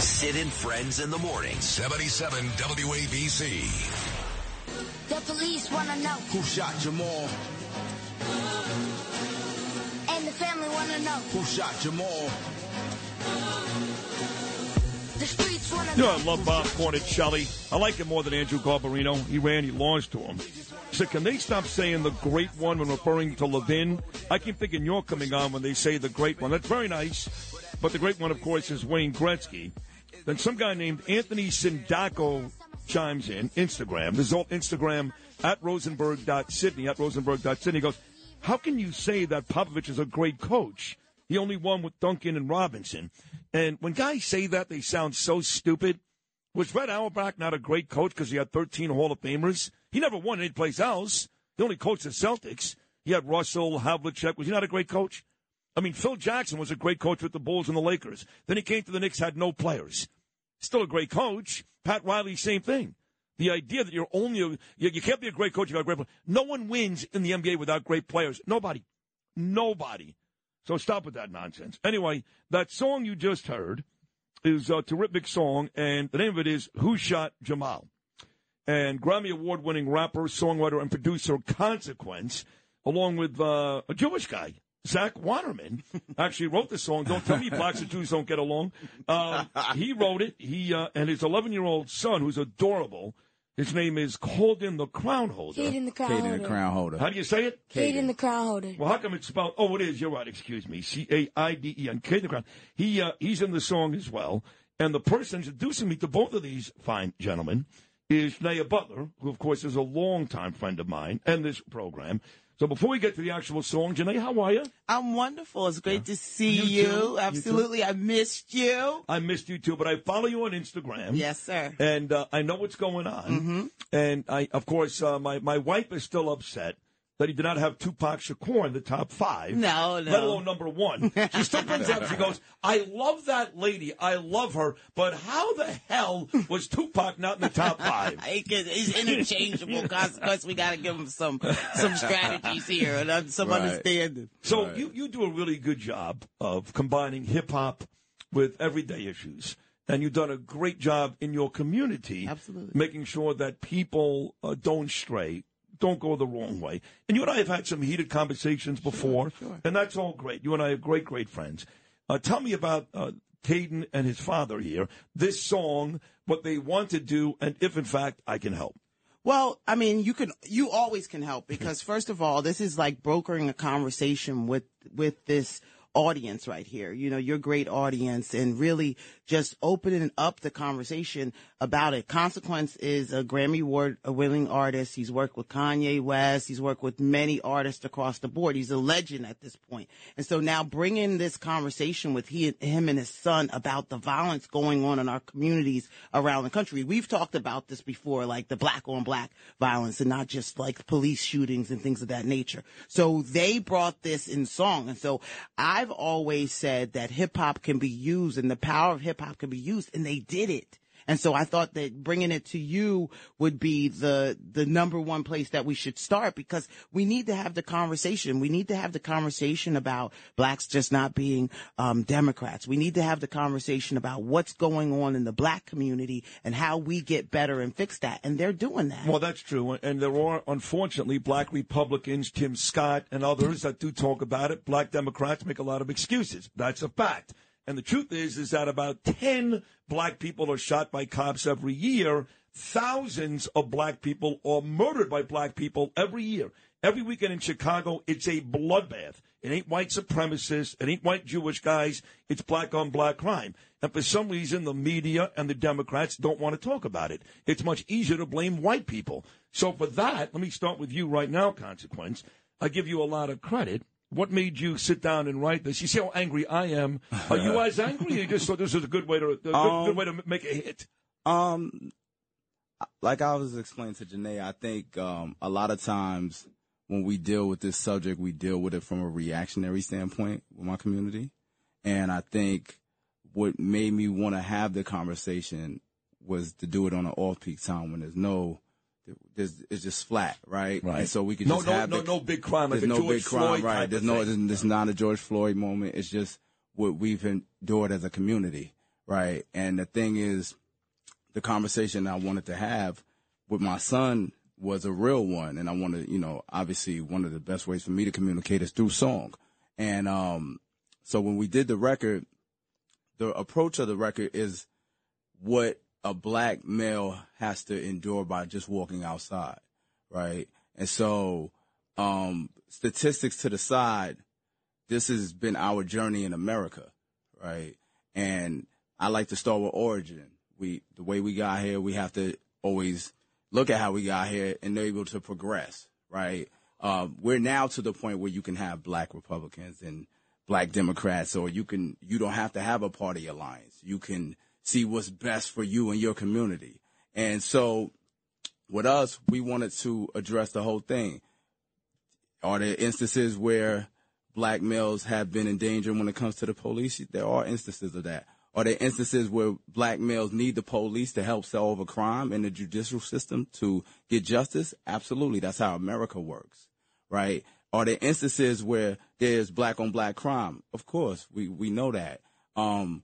Sid and Friends in the morning. 77 WABC. The police want to know Who shot Jamal? and the family want to know. Who shot Jamal? The streets want to You know, know. I love Bob Cornicelli. I like him more than Andrew Garbarino. He ran, he launched to him. So can they stop saying the great one when referring to Levin? I keep thinking you're coming on when they say the great one. That's very nice. But the great one, of course, is Wayne Gretzky. Then some guy named Anthony Sindaco chimes in, Instagram. This is all Instagram at rosenberg.sydney, at rosenberg.sydney. He goes, how can you say that Popovich is a great coach? He only won with Duncan and Robinson. And when guys say that, they sound so stupid. Was Red Auerbach not a great coach because he had 13 Hall of Famers? He never won anyplace else. He only coached the Celtics. He had Russell, Havlicek. Was he not a great coach? I mean, Phil Jackson was a great coach with the Bulls and the Lakers. Then he came to the Knicks, had no players. Still a great coach. Pat Riley, same thing. The idea that you're only a, you, you can't be a great coach without great players. No one wins in the NBA without great players. Nobody. Nobody. So stop with that nonsense. Anyway, that song you just heard is a terrific song, and the name of it is Who Shot Jamal? And Grammy Award winning rapper, songwriter, and producer Consequence, along with uh, a Jewish guy, Zach Waterman, actually wrote the song. Don't tell me blacks and Jews don't get along. Um, he wrote it. He uh, and his 11 year old son, who's adorable. His name is Caiden the Crown Holder. Caiden the crown Kate holder. the crown holder. How do you say it? Caiden the crown holder. Well, how come it's spelled? Oh, it is. You're right. Excuse me. C A I D E N. Kate the Crown. He uh, he's in the song as well. And the person introducing me to both of these fine gentlemen is Jineea Butler, who of course is a longtime friend of mine and this program. So before we get to the actual song, Jineea, how are you? I'm wonderful. It's great to see You you. too. You. Absolutely. I missed you. I missed you too, but I follow you on Instagram. Yes, sir. And uh, I know what's going on. Mm-hmm. And I, of course, uh, my my wife is still upset that he did not have Tupac Shakur in the top five. No, no. Let alone number one. She still brings it up. She goes, "I love that lady. I love her, but how the hell was Tupac not in the top five? He can- He's interchangeable. Consequence, we got to give him some some strategies here and uh, some Right. understanding. So you, you do a really good job of combining hip hop with everyday issues. And you've done a great job in your community, Absolutely. making sure that people uh, don't stray, don't go the wrong way. And you and I have had some heated conversations before, and that's all great. You and I are great, great friends. Uh, tell me about uh, Caiden and his father here. This song, what they want to do, and if in fact I can help. Well, I mean, you can, you always can help because first of all, this is like brokering a conversation with, with this audience right here. You know, your great audience and really just opening up the conversation about it. Consequence is a Grammy Award winning artist. He's worked with Kanye West. He's worked with many artists across the board. He's a legend at this point. And so now bringing this conversation with he, him and his son about the violence going on in our communities around the country. We've talked about this before, like the black on black violence and not just like police shootings and things of that nature. So they brought this in song. And so I've always said that hip hop can be used and the power of hip hop can be used and they did it. And so I thought that bringing it to you would be the, the number one place that we should start because we need to have the conversation. We need to have the conversation about blacks just not being, um, Democrats. We need to have the conversation about what's going on in the black community and how we get better and fix that. And they're doing that. Well, that's true. And there are, unfortunately, black Republicans, Tim Scott, and others that do talk about it. Black Democrats make a lot of excuses. That's a fact. And the truth is, is that about 10 black people are shot by cops every year. Thousands of black people are murdered by black people every year. Every weekend in Chicago, it's a bloodbath. It ain't white supremacists. It ain't white Jewish guys. It's black on black crime. And for some reason, the media and the Democrats don't want to talk about it. It's much easier to blame white people. So for that, let me start with you right now, Consequence. I give you a lot of credit What made you sit down and write this? You see how angry I am. Are you as angry? You just thought this was a good way to a good, Um, good way to make a hit. Um, like I was explaining to Jineea, I think um, a lot of times when we deal with this subject, we deal with it from a reactionary standpoint with my community. And I think what made me want to have the conversation was to do it on an off peak time when there's no, there's, it's just flat, right? Right. And so we can No, just no, have no, no big crime there's no George big crime, Floyd right? There's no, thing. there's not a George Floyd moment. It's just what we've endured as a community, right? And the thing is, the conversation I wanted to have with my son was a real one, and I wanted, you know, obviously one of the best ways for me to communicate is through song, and um, so when we did the record, the approach of the record is what a black male has to endure by just walking outside, right? And so, um, statistics to the side, this has been our journey in America, right? And I like to start with origin. We, the way we got here, we have to always look at how we got here and they're able to progress, right? Um, we're now to the point where you can have black Republicans and black Democrats, or you can, you don't have to have a party alliance. You can see what's best for you and your community. And so with us, we wanted to address the whole thing. Are there instances where black males have been in danger when it comes to the police? There are instances of that. Are there instances where black males need the police to help solve a crime in the judicial system to get justice? Absolutely. That's how America works, right? Are there instances where there's black on black crime? Of course, we, we know that. Um,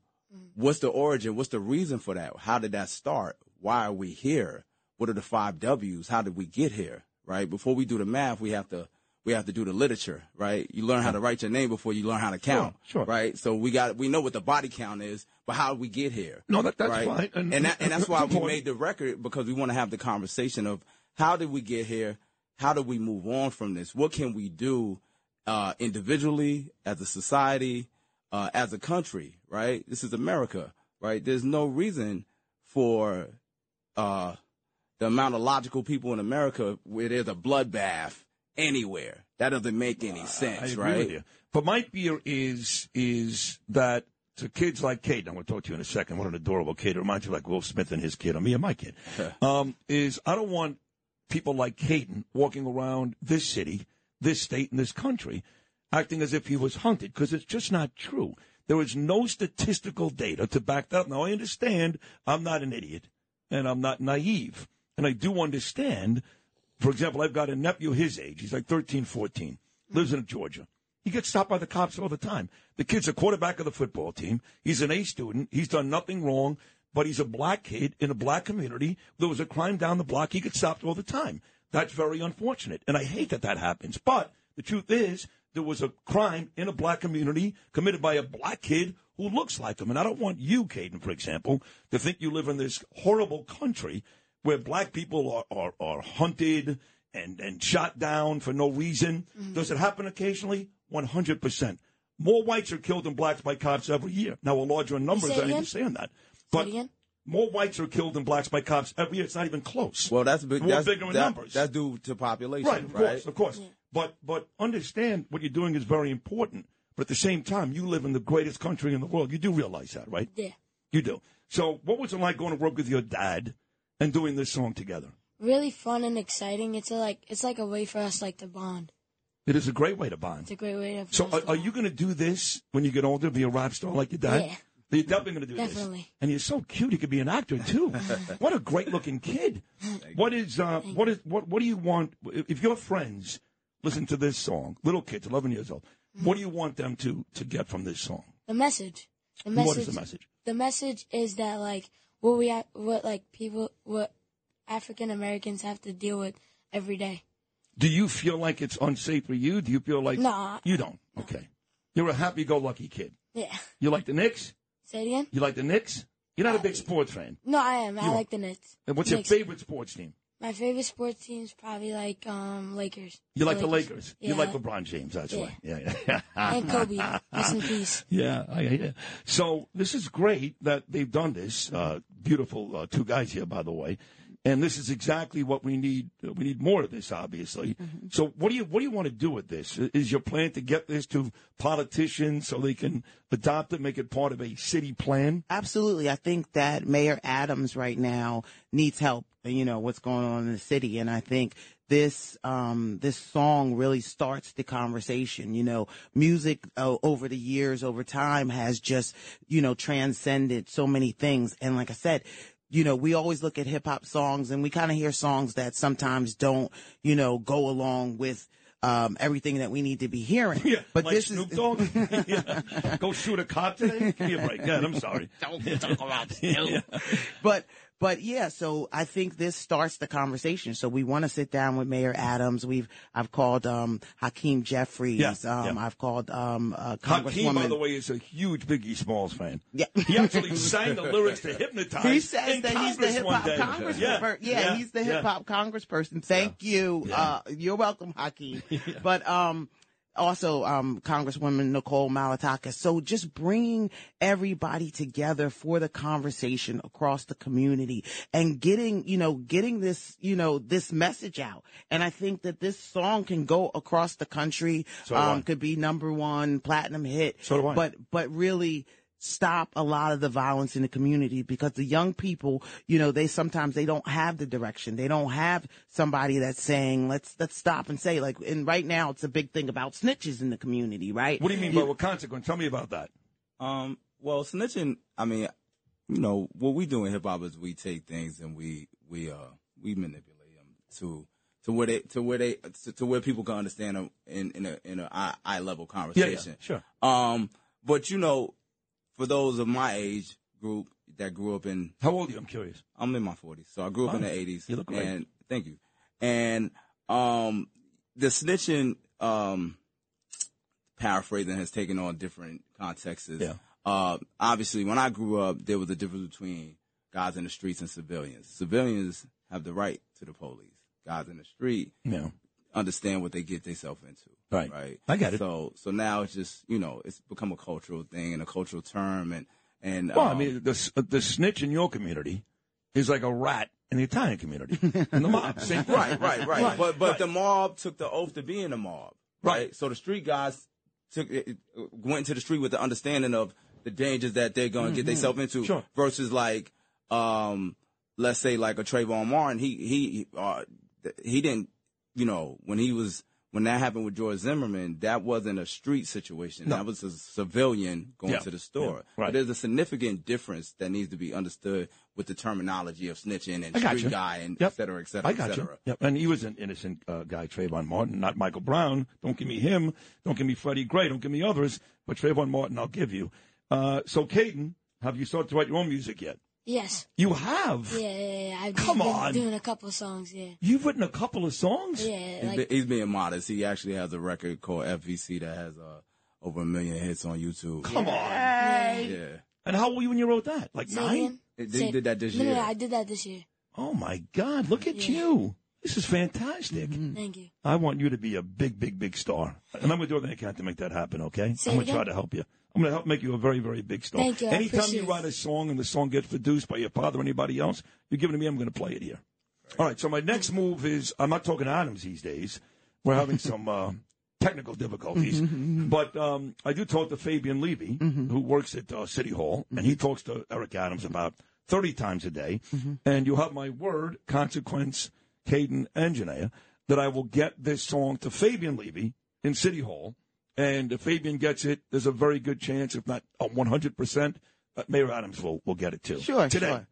what's the origin? What's the reason for that? How did that start? Why are we here? What are the five W's? How did we get here? Right? Before we do the math, we have to we have to do the literature, right? You learn how to write your name before you learn how to count, sure. right? So we got we know what the body count is, but how did we get here? No, that- that's right? fine. And- And, that, and that's why we made the record because we want to have the conversation of how did we get here? How do we move on from this? What can we do uh, individually, as a society, uh, as a country, right? This is America, right? There's no reason for uh, the amount of logical people in America where there's a bloodbath anywhere. That doesn't make any sense, right? But my fear is is that to kids like Kate, I'm going to talk to you in a second. What an adorable kid. It reminds you like Will Smith and his kid, or me and my kid. um, is I don't want people like Caiden walking around this city, this state, and this country acting as if he was hunted because it's just not true. There is no statistical data to back that up. Now, I understand I'm not an idiot and I'm not naive. And I do understand, for example, I've got a nephew his age. He's like 13, 14, lives in Georgia. He gets stopped by the cops all the time. The kid's a quarterback of the football team. He's an A student. He's done nothing wrong, but he's a black kid in a black community. There was a crime down the block. He gets stopped all the time. That's very unfortunate. And I hate that that happens. But the truth is, there was a crime in a black community committed by a black kid who looks like him. And I don't want you, Caiden, for example, to think you live in this horrible country where black people are, are, are hunted and, and shot down for no reason. Mm-hmm. Does it happen occasionally? 100%. More whites are killed than blacks by cops every year. Now, a larger number Say is it I again? understand that. But more whites are killed than blacks by cops every year. It's not even close. Well, that's big. More that's, bigger in that- numbers. That's due to population, Right, of right? course, of course. But but understand what you're doing is very important. But at the same time, you live in the greatest country in the world. You do realize that, right? Yeah. You do. So, what was it like going to work with your dad and doing this song together? Really fun and exciting. It's a, like it's like a way for us like to bond. It is a great way to bond. It's a great way to. So, are, to are you going to do this when you get older? Be a rap star like your dad? Yeah. You're definitely going to do this. Definitely. And you're so cute. You could be an actor too. what a great looking kid. What is uh, what is what what do you want if your friends listen to this song, little kids, 11 years old? What do you want them to to get from this song? The message. The message. What is the message? The message is that like what we ha- what like people what African Americans have to deal with every day. Do you feel like it's unsafe for you? Do you feel like no? you don't? Okay. You're a happy-go-lucky kid. Yeah. You like the Knicks? Say it again. You like the Knicks? You're not a uh, big sports fan. No, I am. I You are. like the Knicks. And what's your favorite sports team? My favorite sports team is probably like um Lakers. You like the Lakers. You Yeah. like LeBron James. That's Yeah. why. Yeah, yeah. and Kobe. Rest in peace. Yeah, I, yeah. So this is great that they've done this. Uh, beautiful uh, two guys here, by the way. And this is exactly what we need. We need more of this, obviously. So, what do you what do you want to do with this? Is your plan to get this to politicians so they can adopt it, make it part of a city plan? Absolutely. I think that Mayor Adams right now needs help, you know, what's going on in the city. And I think this, um, this song really starts the conversation. You know, music uh, over the years, over time has just, you know, transcended so many things. And like I said, you know, we always look at hip hop songs and we kind of hear songs that sometimes don't, you know, go along with, um, everything that we need to be hearing. Yeah, but like this Snoop is, Dogg. yeah. Go shoot a cop today. Give me a break. God, I'm sorry. Don't talk about Snoop. But but yeah, so I think this starts the conversation. So we want to sit down with Mayor Adams. We've I've called um Hakeem Jeffries. Yeah, um yeah. I've called um uh, Hakeem, by the way, is a huge Biggie Smalls fan. Yeah. He actually sang the lyrics to Hypnotize. He says that he's the hip hop congressperson. Yeah, Yeah, he's the hip hop congressperson. Thank you. Uh, you're welcome, Hakeem. But um, also um, Congresswoman Nicole Malliotakis. So just bringing everybody together for the conversation across the community and getting, you know, getting this, you know, this message out. And I think that this song can go across the country. So um, could be number one platinum hit. So do I. But but really stop a lot of the violence in the community because the young people, you know, they sometimes they don't have the direction. They don't have somebody that's saying, let's let's stop and say like and right now it's a big thing about snitches in the community, right? What do you mean by what consequence? Tell me about that. Um, well, snitching. I mean, you know, what we do in hip hop is we take things and we we uh we manipulate them to to where they to where they to, to where people can understand them in in a in a eye, eye level Yeah, conversation. yeah, sure. Um, but you know, for those of my age group that grew up in How old are you? I'm curious. I'm in my 40s, so I grew up in the 80s. you look great. And thank you. And um, the snitching, um, paraphrasing, has taken on different contexts. Yeah. Uh, obviously, when I grew up, there was a difference between guys in the streets and civilians. Civilians have the right to the police. Guys in the street Yeah. Understand what they get themselves into. Right. Right. I got it. So, so now it's just you know it's become a cultural thing and a cultural term and and Well, I um, mean, the the snitch in your community is like a rat in the Italian community, in the mob. Thing. Right, right, right. But but Right. the mob took the oath to be in the mob. Right. Right. So the street guys took it- went into the street with the understanding of the dangers that they're going to get themselves into. Mm-hmm. Sure. Versus like, um, let's say like a Trayvon Martin. He he uh, he didn't. You know when he was. When that happened with George Zimmerman, that wasn't a street situation. No. That was a civilian going Yeah. to the store. Yeah. Right. But there's a significant difference that needs to be understood with the terminology of snitching and street you. guy and Yep. et cetera, et cetera, I et got you. Yep. And he was an innocent uh, guy, Trayvon Martin, not Michael Brown. Don't give me him. Don't give me Freddie Gray. Don't give me others. But Trayvon Martin, I'll give you. Uh, so, Caiden, have you started to write your own music yet? Yes. You have. Yeah, yeah, yeah. I've Come been on. doing a couple songs. Yeah. You've written a couple of songs. Yeah. He's, Like be- he's being modest. He actually has a record called FVC that has uh, over a million hits on YouTube. Come on. Yeah. And how old were you when you wrote that? Like Say nine? again? They Say- did that this no, year. No, no, I did that this year. Oh my God! Look at Yeah. you. This is fantastic. Thank you. I want you to be a big, big, big star, and I'm going to do everything I can to make that happen. Okay? Say I'm going to try to help you. I'm going to help make you a very, very big star. Thank you. Anytime you write a song and the song gets produced by your father or anybody else, you give it to me. I'm going to play it here. All right. So my next move is I'm not talking to Adams these days. We're having some uh, technical difficulties, but um, I do talk to Fabien Levy, who works at uh, City Hall, and he talks to Eric Adams about 30 times a day. And you have my word, consequence, Caiden, and Jineea, that I will get this song to Fabien Levy in City Hall. And if Fabien gets it, there's a very good chance, if not a 100%, that Mayor Adams will, will get it too. Sure, Today. sure.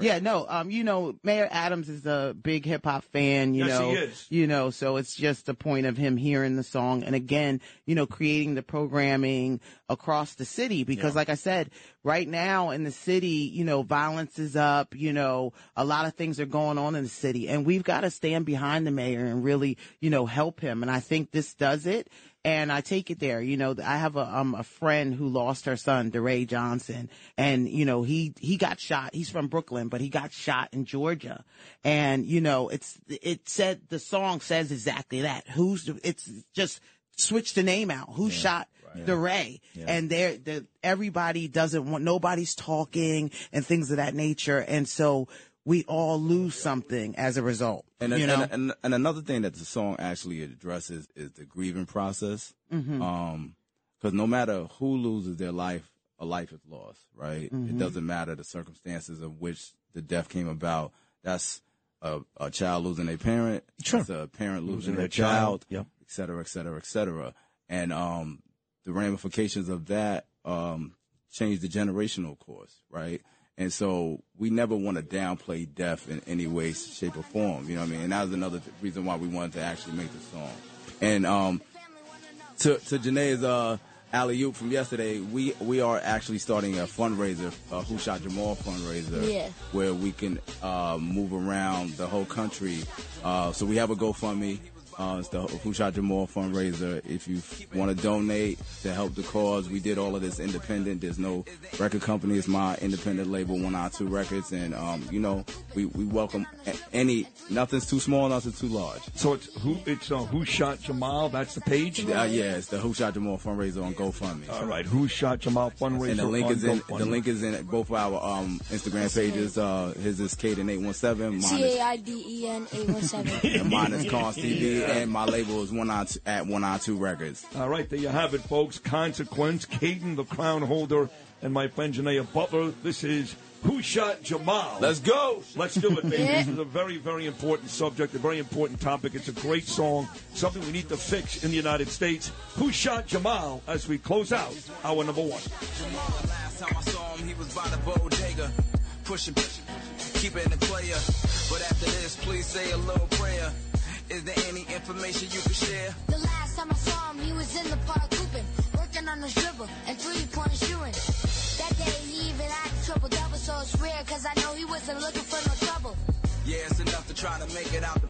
Yeah, no, um, you know, Mayor Adams is a big hip hop fan, you Yes, know. he is. You know, so it's just a point of him hearing the song and again, you know, creating the programming across the city because like I said, right now in the city, you know, violence is up, you know, a lot of things are going on in the city and we've got to stand behind the mayor and really, you know, help him. And I think this does it. And I take it there. You know, I have a um a friend who lost her son, DeRay Johnson, and you know he he got shot. He's from Brooklyn, but he got shot in Georgia. And you know, it's it said the song says exactly that. Who's it's just switch the name out. Who shot DeRay? And there, the everybody doesn't want nobody's talking and things of that nature. And so we all lose something as a result. And, you know, and, and, and another thing that the song actually addresses is the grieving process. Mhm. Um, because no matter who loses their life, a life is lost, right? It Mhm. doesn't matter the circumstances of which the death came about. That's a, a child losing a parent. Sure. That's a parent losing, Losing their their child, child. yep. Et cetera, et cetera, et cetera. And um, the ramifications of that um, change the generational course, right? And so we never want to downplay death in any way, shape, or form. You know what I mean? And that was another th- reason why we wanted to actually make the song. And um, to to Jineea's uh, alley oop from yesterday, we we are actually starting a fundraiser, a Who Shot Jamal fundraiser, Yeah. where we can uh, move around the whole country. Uh, so we have a GoFundMe. Uh, it's the Shot Jamal fundraiser. If you want to donate to help the cause, we did all of this independent. There's no record company. It's my independent label, One Eye Two Records, and um, you know we, we welcome any. Nothing's too small, nothing's too large. So it's who it's uh, who shot Jamal. That's the page. Uh, yeah, it's the Who Shot Jamal fundraiser on GoFundMe. All right, who shot Jamal fundraiser? And the link on is in GoFundMe. the link is in both our um, Instagram pages. Uh, his is Caiden eight one seven. Mine C is A I D E N eight one seven. and mine is Cons TV, and my label is one on two, at one on two records. All right, there you have it, folks. Consequence, Caiden, the crown holder, and my friend Jineea Butler. This is Who Shot Jamal. Let's go. Let's do it, baby. This is a very, very important subject, a very important topic. It's a great song, something we need to fix in the United States. Who Shot Jamal as we close out our number one. Last time I saw him, he was by the bodega, pushing, pushing, keeping the player. But after this, please say a little prayer. Is there any information you can share? The last time I saw him, he was in the park hooping, working on his dribble and three-point shooting. That day he even had a triple double, so it's rare, cause I know he wasn't looking for no trouble. Yeah, it's enough to try to make it out